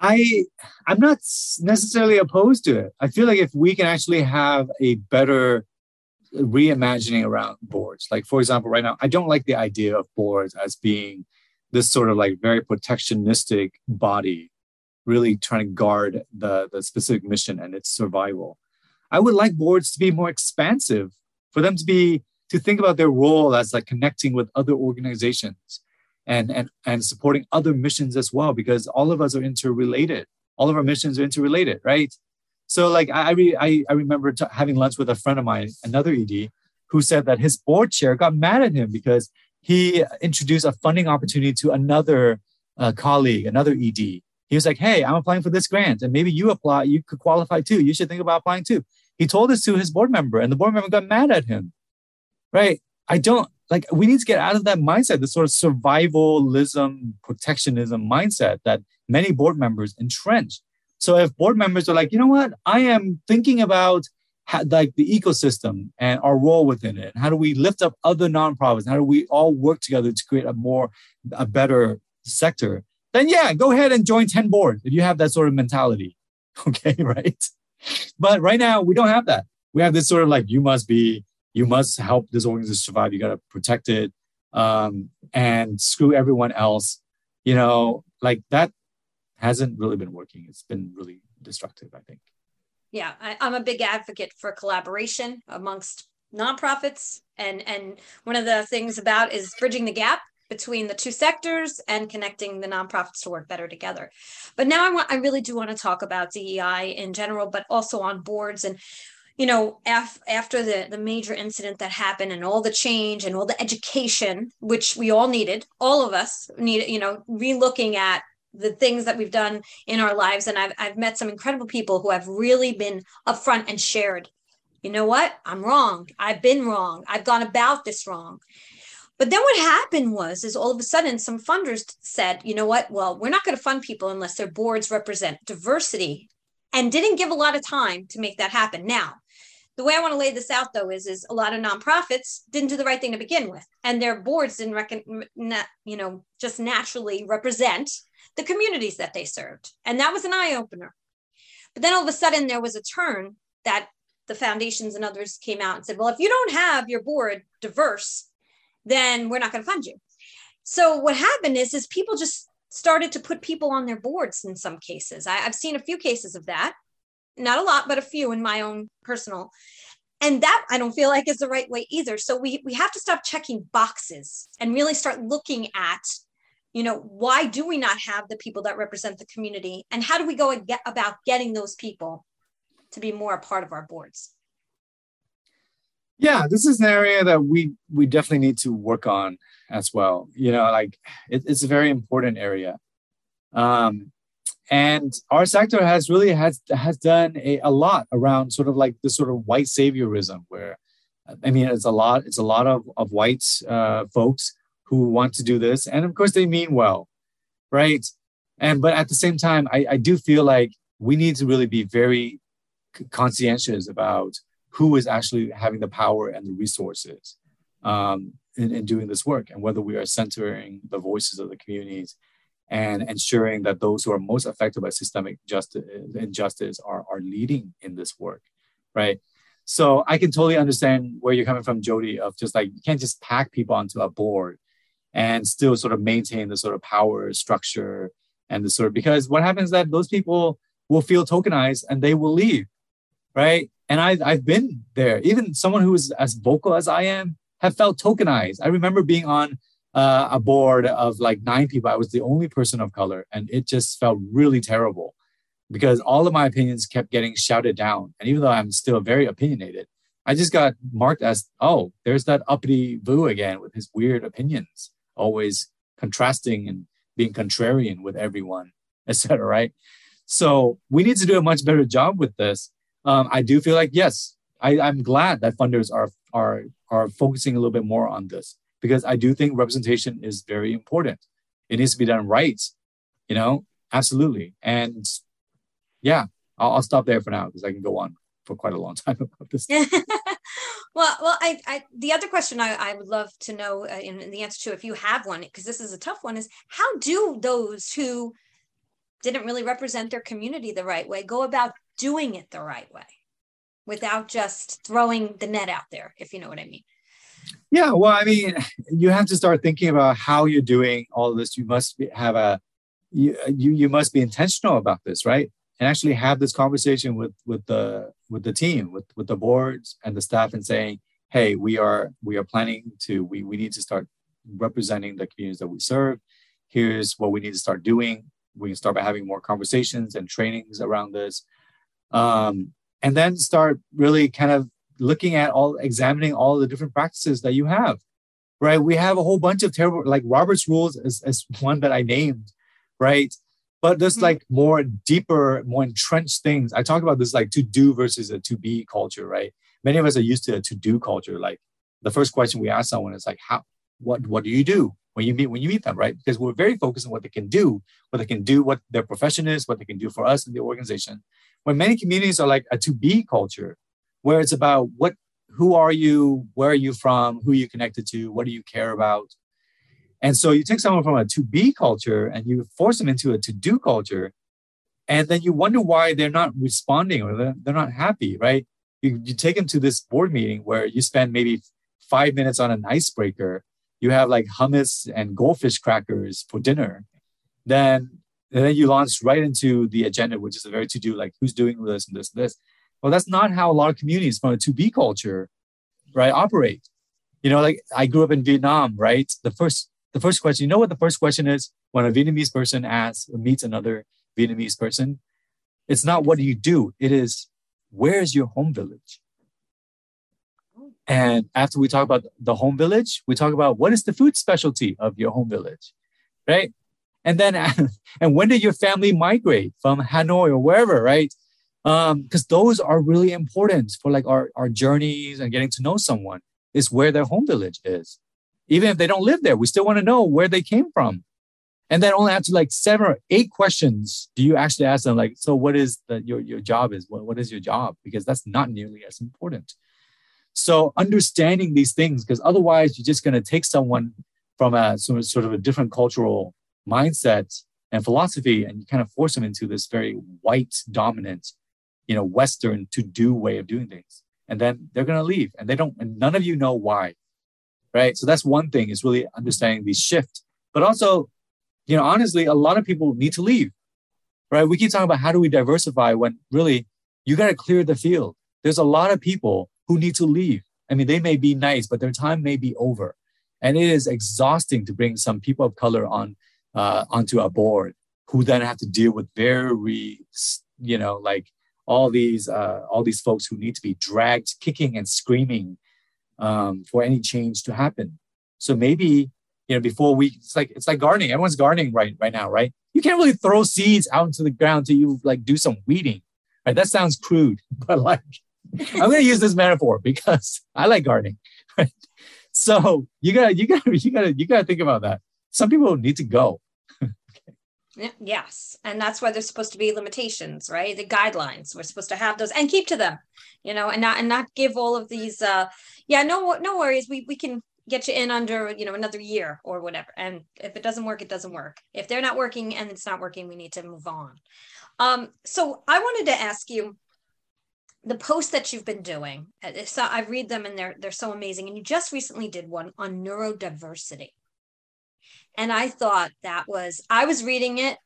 [SPEAKER 2] I I'm not necessarily opposed to it. I feel like if we can actually have a better reimagining around boards, like for example, right now, I don't like the idea of boards as being this sort of like very protectionistic body really trying to guard the, the specific mission and its survival. I would like boards to be more expansive, for them to be to think about their role as like connecting with other organizations and and and supporting other missions as well, because all of us are interrelated. All of our missions are interrelated, right? So like I re, I, I remember t- having lunch with a friend of mine, another ED, who said that his board chair got mad at him because he introduced a funding opportunity to another uh, colleague, another ED, he was like, Hey, I'm applying for this grant and maybe you apply, you could qualify too. You should think about applying too. He told this to his board member and the board member got mad at him. Right. I don't, like we need to get out of that mindset, the sort of survivalism, protectionism mindset that many board members entrench. So if board members are like, you know what, I am thinking about like the ecosystem and our role within it. How do we lift up other nonprofits? How do we all work together to create a more, a better sector? Then yeah, go ahead and join 10 boards if you have that sort of mentality. Okay, right? But right now we don't have that. We have this sort of like you must be, you must help this organization survive. You got to protect it um, and screw everyone else. You know, like that hasn't really been working. It's been really destructive, I think.
[SPEAKER 1] Yeah, I, I'm a big advocate for collaboration amongst nonprofits, and and one of the things about is bridging the gap between the two sectors and connecting the nonprofits to work better together. But now I want I really do want to talk about DEI in general, but also on boards and you know af- after the the major incident that happened and all the change and all the education which we all needed all of us needed you know relooking at the things that we've done in our lives. And I've, I've met some incredible people who have really been upfront and shared you know what? I'm wrong. I've been wrong. I've gone about this wrong but then what happened was, is all of a sudden some funders said, you know what? Well, we're not going to fund people unless their boards represent diversity, and didn't give a lot of time to make that happen. Now, the way I want to lay this out though is, is a lot of nonprofits didn't do the right thing to begin with, and their boards didn't reckon, you know, just naturally represent the communities that they served, and that was an eye opener. But then all of a sudden there was a turn that the foundations and others came out and said, well, if you don't have your board diverse, then we're not going to fund you. So what happened is, is people just started to put people on their boards in some cases. I, I've seen a few cases of that, not a lot, but a few in my own personal. And that I don't feel like is the right way either. So we we have to stop checking boxes and really start looking at, you know, why do we not have the people that represent the community, and how do we go about getting those people to be more a part of our boards?
[SPEAKER 2] Yeah this is an area that we we definitely need to work on as well. You know like it, it's a very important area. Um and our sector has really has has done a, a lot around sort of like this sort of white saviorism where i mean it's a lot it's a lot of of white uh, folks who want to do this. And of course they mean well right? And but at the same time i, I do feel like we need to really be very conscientious about who is actually having the power and the resources um, in, in doing this work and whether we are centering the voices of the communities and ensuring that those who are most affected by systemic justice injustice are, are leading in this work right? So i can totally understand where you're coming from jody of just like you can't just pack people onto a board and still sort of maintain the sort of power structure and the sort of because what happens is that those people will feel tokenized and they will leave right and I've, I've been there. Even someone who is as vocal as I am have felt tokenized. I remember being on uh, a board of like nine people. I was the only person of color, and it just felt really terrible because all of my opinions kept getting shouted down. And even though I'm still very opinionated, I just got marked as, oh, there's that uppity Vu again with his weird opinions, always contrasting and being contrarian with everyone, etc. Right? So we need to do a much better job with this um, I do feel like yes, I, I'm glad that funders are are are focusing a little bit more on this because I do think representation is very important. It needs to be done right, you know, absolutely. And yeah, I'll, I'll stop there for now because I can go on for quite a long time about this.
[SPEAKER 1] well, well, I, I, the other question I, I would love to know uh, the answer to, if you have one, because this is a tough one, is how do those who didn't really represent their community the right way go about doing it the right way without just throwing the net out there, if you know what I mean.
[SPEAKER 2] Yeah, well, I mean, you have to start thinking about how you're doing all this. You must be, have a you, you you must be intentional about this, right? And actually have this conversation with with the with the team, with with the boards and the staff, and saying, "Hey, we are we are planning to we we need to start representing the communities that we serve. Here's what we need to start doing. We can start by having more conversations and trainings around this um, and then start really kind of looking at all examining all the different practices that you have right we have a whole bunch of terrible like robert's rules is, is one that i named right but there's mm-hmm. like more deeper more entrenched things i talk about this like to do versus a to be culture right many of us are used to a to do culture like the first question we ask someone is like, how, what, what do you do when you meet, when you meet them, right? Because we're very focused on what they can do, what they can do, what their profession is, what they can do for us in the organization. When many communities are like a to be culture, where it's about what, who are you, where are you from, who are you connected to, what do you care about? And so you take someone from a to be culture and you force them into a to do culture, and then you wonder why they're not responding or they're, they're not happy, right? You, you take them to this board meeting where you spend maybe five minutes on an icebreaker, you have like hummus and goldfish crackers for dinner, then and then you launch right into the agenda, which is a very to do, like who's doing this and this and this. Well, that's not how a lot of communities from a to be culture, right, operate. You know, like I grew up in Vietnam, right? The first the first question, you know what the first question is when a Vietnamese person asks meets another Vietnamese person? It's not what do you do? It is where's your home village? And after we talk about the home village, we talk about what is the food specialty of your home village, right? And then, and when did your family migrate from Hanoi or wherever, right? Because um, those are really important for like our, our journeys and getting to know someone is where their home village is. Even if they don't live there, we still want to know where they came from. And then only after like seven or eight questions do you actually ask them, like, so what is the, your, your job is? What, what is your job? Because that's not nearly as important. So understanding these things, because otherwise you're just going to take someone from a sort of a different cultural mindset and philosophy, and you kind of force them into this very white dominant, you know, Western to do way of doing things. And then they're going to leave and they don't, and none of you know why. Right. So that's one thing is really understanding these shift, but also, you know, honestly, a lot of people need to leave. Right. We keep talking about how do we diversify when really you got to clear the field. There's a lot of people who need to leave. I mean, they may be nice, but their time may be over. And it is exhausting to bring some people of color on uh, onto a board who then have to deal with very, you know, like all these uh, all these folks who need to be dragged, kicking and screaming um, for any change to happen. So maybe you know before we it's like it's like gardening. Everyone's gardening right right now, right? You can't really throw seeds out into the ground till you like do some weeding. Right? That sounds crude, but like I'm going to use this metaphor because I like gardening. Right? So you gotta, you gotta, you gotta, you gotta think about that. Some people need to go.
[SPEAKER 1] Yes, and that's why there's supposed to be limitations, right? The guidelines. We're supposed to have those and keep to them, you know, and not and not give all of these. uh Yeah, no, no worries. We we can get you in under you know another year or whatever. And if it doesn't work, it doesn't work. If they're not working and it's not working, we need to move on. Um, so I wanted to ask you the posts that you've been doing uh, so i read them and they're they're so amazing and you just recently did one on neurodiversity and i thought that was i was reading it.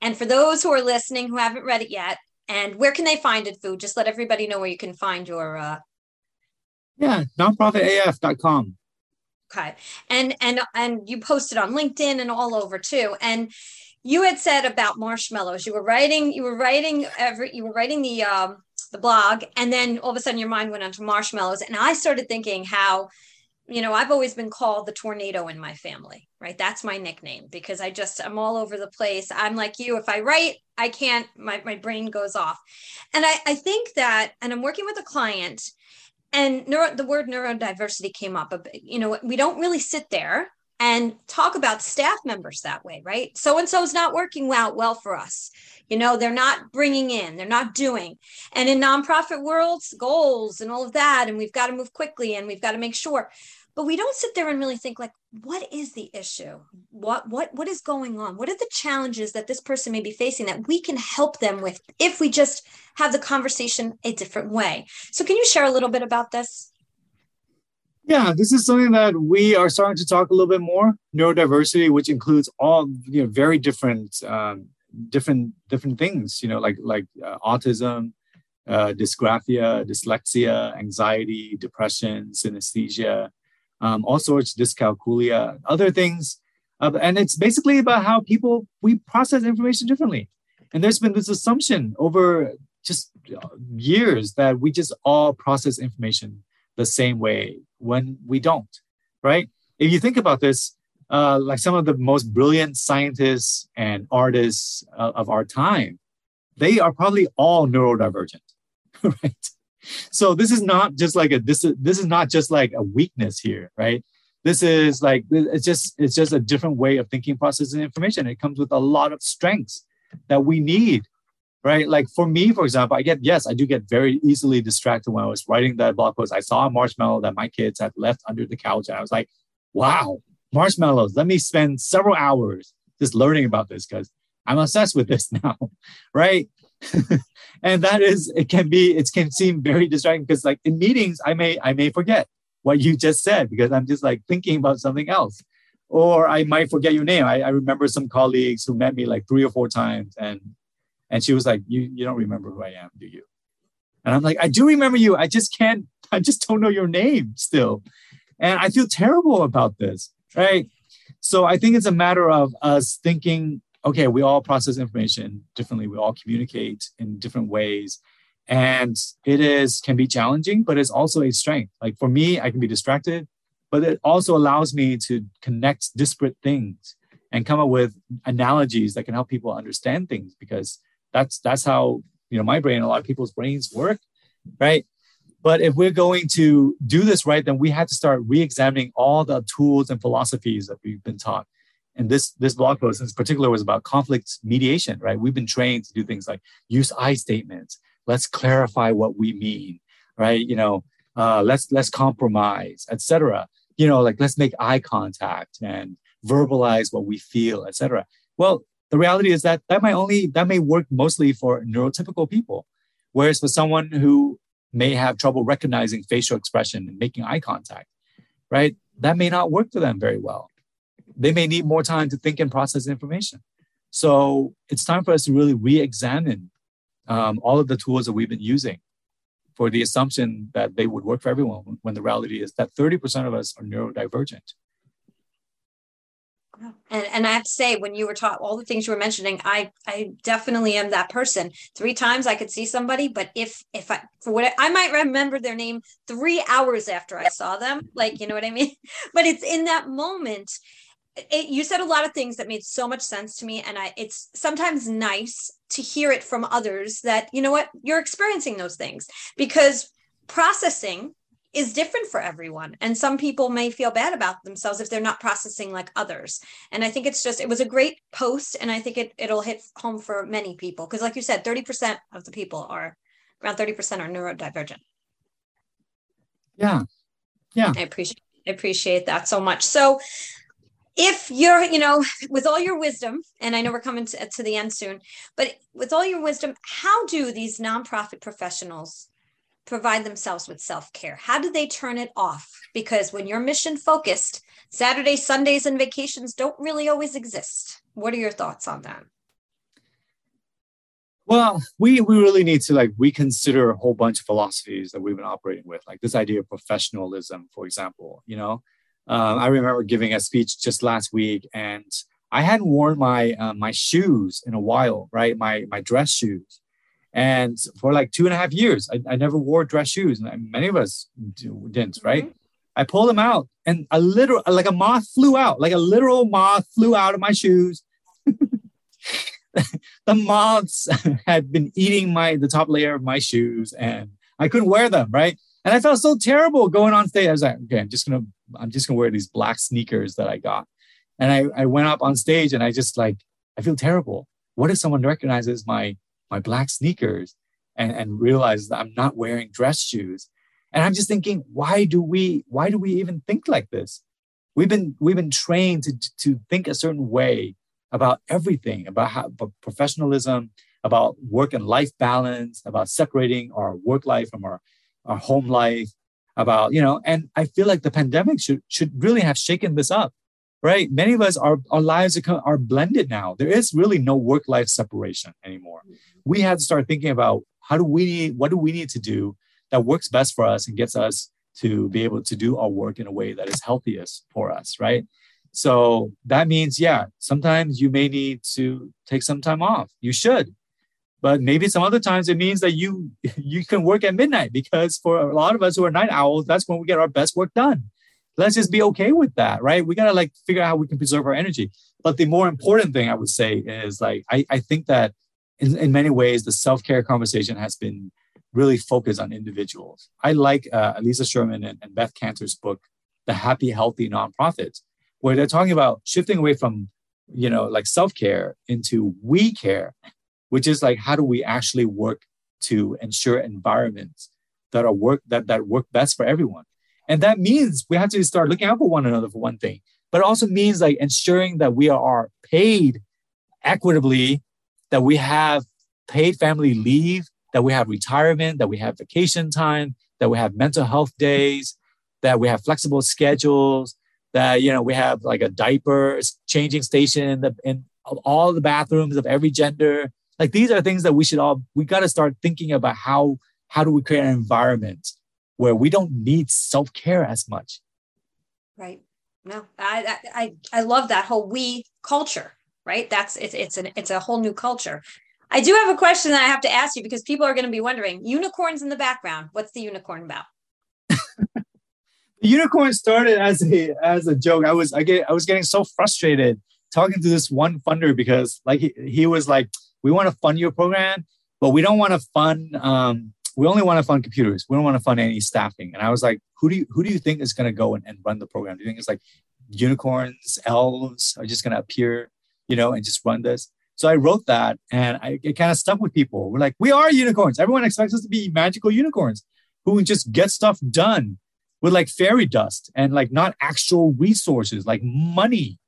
[SPEAKER 1] And for those who are listening who haven't read it yet and where can they find it Vu just let everybody know where you can find your uh
[SPEAKER 2] yeah nonprofitaf.com
[SPEAKER 1] okay. And and and you posted on linkedin and all over too. And you had said about marshmallows. You were writing you were writing every you were writing the um the blog and then all of a sudden your mind went onto marshmallows. And i started thinking how you know i've always been called the tornado in my family right? That's my nickname because i just i'm all over the place. I'm like you if i write i can't my, my brain goes off. And I, I think that and i'm working with a client and neuro, the word neurodiversity came up you know we don't really sit there and talk about staff members that way right? So and so is not working well well for us you know they're not bringing in they're not doing. And in nonprofit worlds goals and all of that and we've got to move quickly and we've got to make sure. But we don't sit there and really think like what is the issue? What what what is going on? What are the challenges that this person may be facing that we can help them with if we just have the conversation a different way? So can you share a little bit about this?
[SPEAKER 2] Yeah, this is something that we are starting to talk a little bit more. Neurodiversity, which includes all you know very different um, different different things you know like like uh, autism uh, dysgraphia dyslexia anxiety depression synesthesia um, all sorts dyscalculia other things. Uh, and it's basically about how people we process information differently. And there's been this assumption over just uh, years that we just all process information the same way when we don't right? If you think about this uh, like some of the most brilliant scientists and artists uh, of our time, they are probably all neurodivergent, right? so this is not just like a this is this is not just like a weakness here, right? This is like it's just it's just a different way of thinking, processing information. It comes with a lot of strengths that we need, right? Like for me, for example, I get yes, I do get very easily distracted when I was writing that blog post. I saw a marshmallow that my kids had left under the couch, and I was like, wow, marshmallows. Let me spend several hours just learning about this because I'm obsessed with this now, right? and that is it can be it can seem very distracting because like in meetings I may I may forget what you just said because I'm just like thinking about something else. Or I might forget your name. I, I remember some colleagues who met me like three or four times and and she was like, You you don't remember who I am, do you? And I'm like, I do remember you. I just can't, I just don't know your name still. And I feel terrible about this, right? So I think it's a matter of us thinking okay, we all process information differently. We all communicate in different ways. And it is can be challenging, but it's also a strength. Like for me, I can be distracted, but it also allows me to connect disparate things and come up with analogies that can help people understand things because that's that's how you know my brain a lot of people's brains work, right? But if we're going to do this right, then we have to start re-examining all the tools and philosophies that we've been taught. And this this blog post in particular was about conflict mediation right? We've been trained to do things like use i statements. Let's clarify what we mean right? You know uh, let's let's compromise etc you know like let's make eye contact and verbalize what we feel etc well the reality is that that might only that may work mostly for neurotypical people whereas for someone who may have trouble recognizing facial expression and making eye contact right that may not work for them very well they may need more time to think and process information. So it's time for us to really re-examine um, all of the tools that we've been using for the assumption that they would work for everyone when the reality is that 30% of us are neurodivergent.
[SPEAKER 1] And, and I have to say, when you were taught all the things you were mentioning, I I definitely am that person. Three times I could see somebody, but if if I for what I might remember their name three hours after I saw them, like you know what I mean. But it's in that moment, it, you said a lot of things that made so much sense to me and i it's sometimes nice to hear it from others that you know what you're experiencing those things because processing is different for everyone. And some people may feel bad about themselves if they're not processing like others. And i think it's just it was a great post and i think it, it'll hit home for many people. Because like you said 30% of the people are around 30% are neurodivergent.
[SPEAKER 2] Yeah. Yeah.
[SPEAKER 1] I appreciate I appreciate that so much. So if you're, you know, with all your wisdom, and I know we're coming to, to the end soon, but with all your wisdom, how do these nonprofit professionals provide themselves with self care? How do they turn it off? Because when you're mission focused, Saturdays, Sundays, and vacations don't really always exist. What are your thoughts on that?
[SPEAKER 2] Well, we we really need to like reconsider a whole bunch of philosophies that we've been operating with, like this idea of professionalism, for example. You know, um, I remember giving a speech just last week, and I hadn't worn my uh, my shoes in a while, right? My my dress shoes, and for like two and a half years, I, I never wore dress shoes, and many of us didn't, right? Mm-hmm. I pulled them out, and a literal like a moth flew out, like a literal moth flew out of my shoes. the moths had been eating my the top layer of my shoes, and I couldn't wear them, right? And I felt so terrible going on stage. I was like, okay, I'm just gonna I'm just gonna wear these black sneakers that I got. And I, I went up on stage and I just like, I feel terrible. What if someone recognizes my my black sneakers and, and realizes that I'm not wearing dress shoes? And I'm just thinking, why do we why do we even think like this? We've been we've been trained to, to think a certain way about everything, about how about professionalism, about work and life balance, about separating our work life from our, our home life, about you know and i feel like the pandemic should should really have shaken this up right? Many of us our, our lives are, are blended now. There is really no work life separation anymore. Mm-hmm. We have to start thinking about how do we need what do we need to do that works best for us and gets us to be able to do our work in a way that is healthiest for us right? So that means yeah sometimes you may need to take some time off. You should. But maybe some other times it means that you you can work at midnight because for a lot of us who are night owls, that's when we get our best work done. Let's just be okay with that, right? We gotta like figure out how we can preserve our energy. But the more important thing I would say is like I, I think that in, in many ways the self-care conversation has been really focused on individuals. I like uh, Aliza Sherman and, and Beth Kanter's book, The Happy Healthy Nonprofits, where they're talking about shifting away from, you know, like self care into we care, which is like how do we actually work to ensure environments that are work that that work best for everyone. And that means we have to start looking out for one another for one thing, but it also means like ensuring that we are paid equitably, that we have paid family leave, that we have retirement, that we have vacation time, that we have mental health days, that we have flexible schedules, that you know we have like a diaper changing station in, the, in all the bathrooms of every gender. Like these are things that we should all we got to start thinking about how how do we create an environment where we don't need self care as much.
[SPEAKER 1] Right. No, I, I I love that whole we culture. Right. That's it's it's an it's a whole new culture. I do have a question that I have to ask you because people are going to be wondering unicorns in the background. What's the unicorn about?
[SPEAKER 2] the unicorn started as a as a joke. I was I get I was getting so frustrated talking to this one funder because like he, he was like, we want to fund your program, but we don't want to fund um we only want to fund computers. We don't want to fund any staffing. And I was like, who do you who do you think is going to go and, and run the program? Do you think it's like unicorns, elves are just going to appear, you know, and just run this? So I wrote that and I, it kind of stuck with people. We're like, we are unicorns. Everyone expects us to be magical unicorns who just get stuff done with like fairy dust and like not actual resources like money,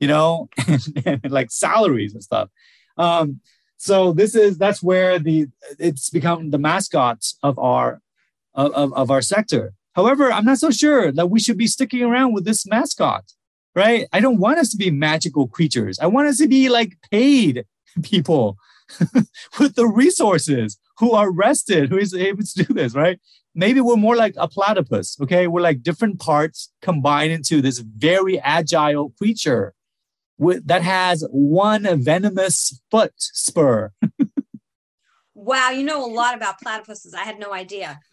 [SPEAKER 2] you know, and, and like salaries and stuff. Um, so this is that's where the it's become the mascots of our of, of our sector. However, I'm not so sure that we should be sticking around with this mascot right? I don't want us to be magical creatures. I want us to be like paid people with the resources who are rested, who is able to do this, right? Maybe we're more like a platypus, okay? We're like different parts combined into this very agile creature with, that has one venomous foot spur.
[SPEAKER 1] wow, you know a lot about platypuses. I had no idea.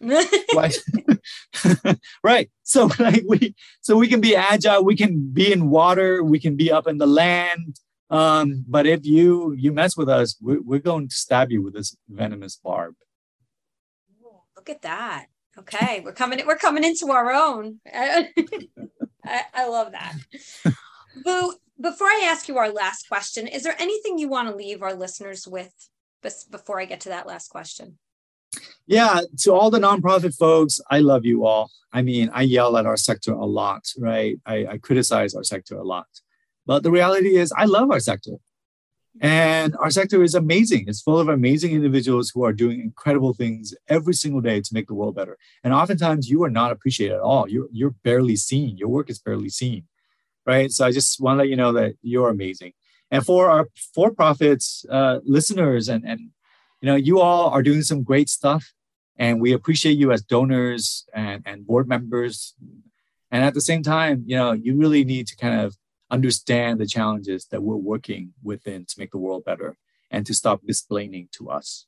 [SPEAKER 2] right. So like we so we can be agile, we can be in water, we can be up in the land. Um, but if you you mess with us, we're, we're going to stab you with this venomous barb.
[SPEAKER 1] look at that. Okay, we're coming. We're coming into our own. I, I love that. Vu, before I ask you our last question, is there anything you want to leave our listeners with before I get to that last question?
[SPEAKER 2] Yeah, to all the nonprofit folks, I love you all. I mean, I yell at our sector a lot, right? I, I criticize our sector a lot. But the reality is, I love our sector. And our sector is amazing. It's full of amazing individuals who are doing incredible things every single day to make the world better. And oftentimes you are not appreciated at all. You're, you're barely seen. Your work is barely seen, right? So I just want to let you know that you're amazing. And for our for-profits uh, listeners and, and you know, you all are doing some great stuff. And we appreciate you as donors and, and board members. And at the same time, you know, you really need to kind of understand the challenges that we're working within to make the world better and to stop bizsplaining to us.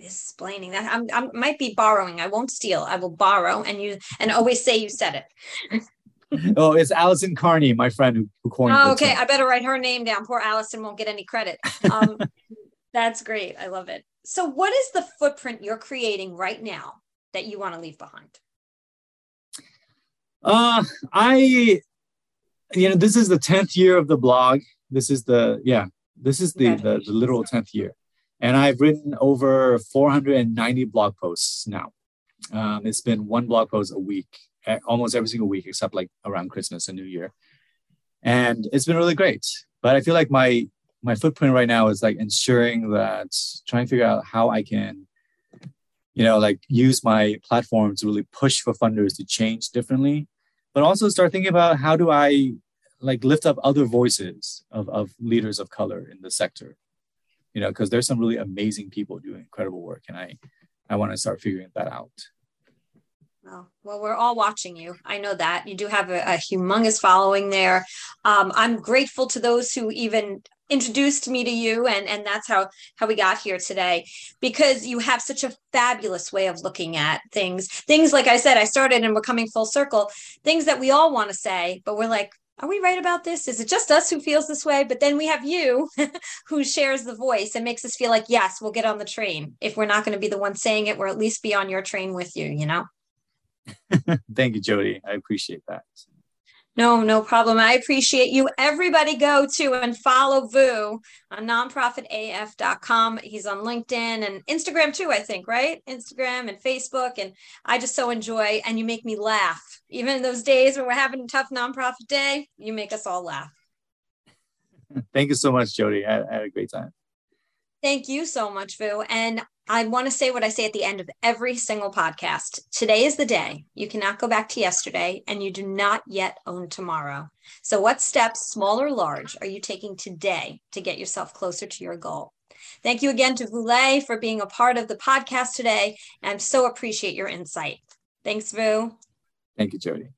[SPEAKER 1] Bizsplaining that I'm, I might be borrowing. I won't steal. I will borrow and you and always say you said it.
[SPEAKER 2] oh, it's Allison Carney, my friend who, who coined.
[SPEAKER 1] Oh, okay, I better write her name down. Poor Allison won't get any credit. Um, that's great. I love it. So, what is the footprint you're creating right now that you want to leave behind?
[SPEAKER 2] Uh, I, you know, this is the tenth year of the blog. This is the yeah, this is the the, the literal tenth year, and I've written over 490 blog posts now. Um, it's been one blog post a week almost every single week except like around Christmas and New Year. And it's been really great. But I feel like my my footprint right now is like ensuring that trying to figure out how I can, you know, like use my platform to really push for funders to change differently, but also start thinking about how do I like lift up other voices of, of leaders of color in the sector, you know, because there's some really amazing people doing incredible work. And I, I want to start figuring that out.
[SPEAKER 1] Oh, well, we're all watching you. I know that you do have a, a humongous following there. Um, I'm grateful to those who even introduced me to you, and and that's how how we got here today because you have such a fabulous way of looking at things. Things like I said, I started and we're coming full circle. Things that we all want to say, but we're like, are we right about this? Is it just us who feels this way? But then we have you who shares the voice and makes us feel like, yes, we'll get on the train. If we're not going to be the one saying it, we'll at least be on your train with you, you know?
[SPEAKER 2] Thank you, Jody. I appreciate that.
[SPEAKER 1] No, no problem. I appreciate you. Everybody go to and follow Vu on nonprofitaf.com. He's on LinkedIn and Instagram too, I think, right? Instagram and Facebook. And I just so enjoy, and you make me laugh. Even in those days when we're having a tough nonprofit day, you make us all laugh.
[SPEAKER 2] Thank you so much, Jody. I, I had a great time.
[SPEAKER 1] Thank you so much, Vu. And I want to say what I say at the end of every single podcast. Today is the day. You cannot go back to yesterday, and you do not yet own tomorrow. So, what steps, small or large, are you taking today to get yourself closer to your goal? Thank you again to Vu Le for being a part of the podcast today. And I so appreciate your insight. Thanks, Vu.
[SPEAKER 2] Thank you, Jody.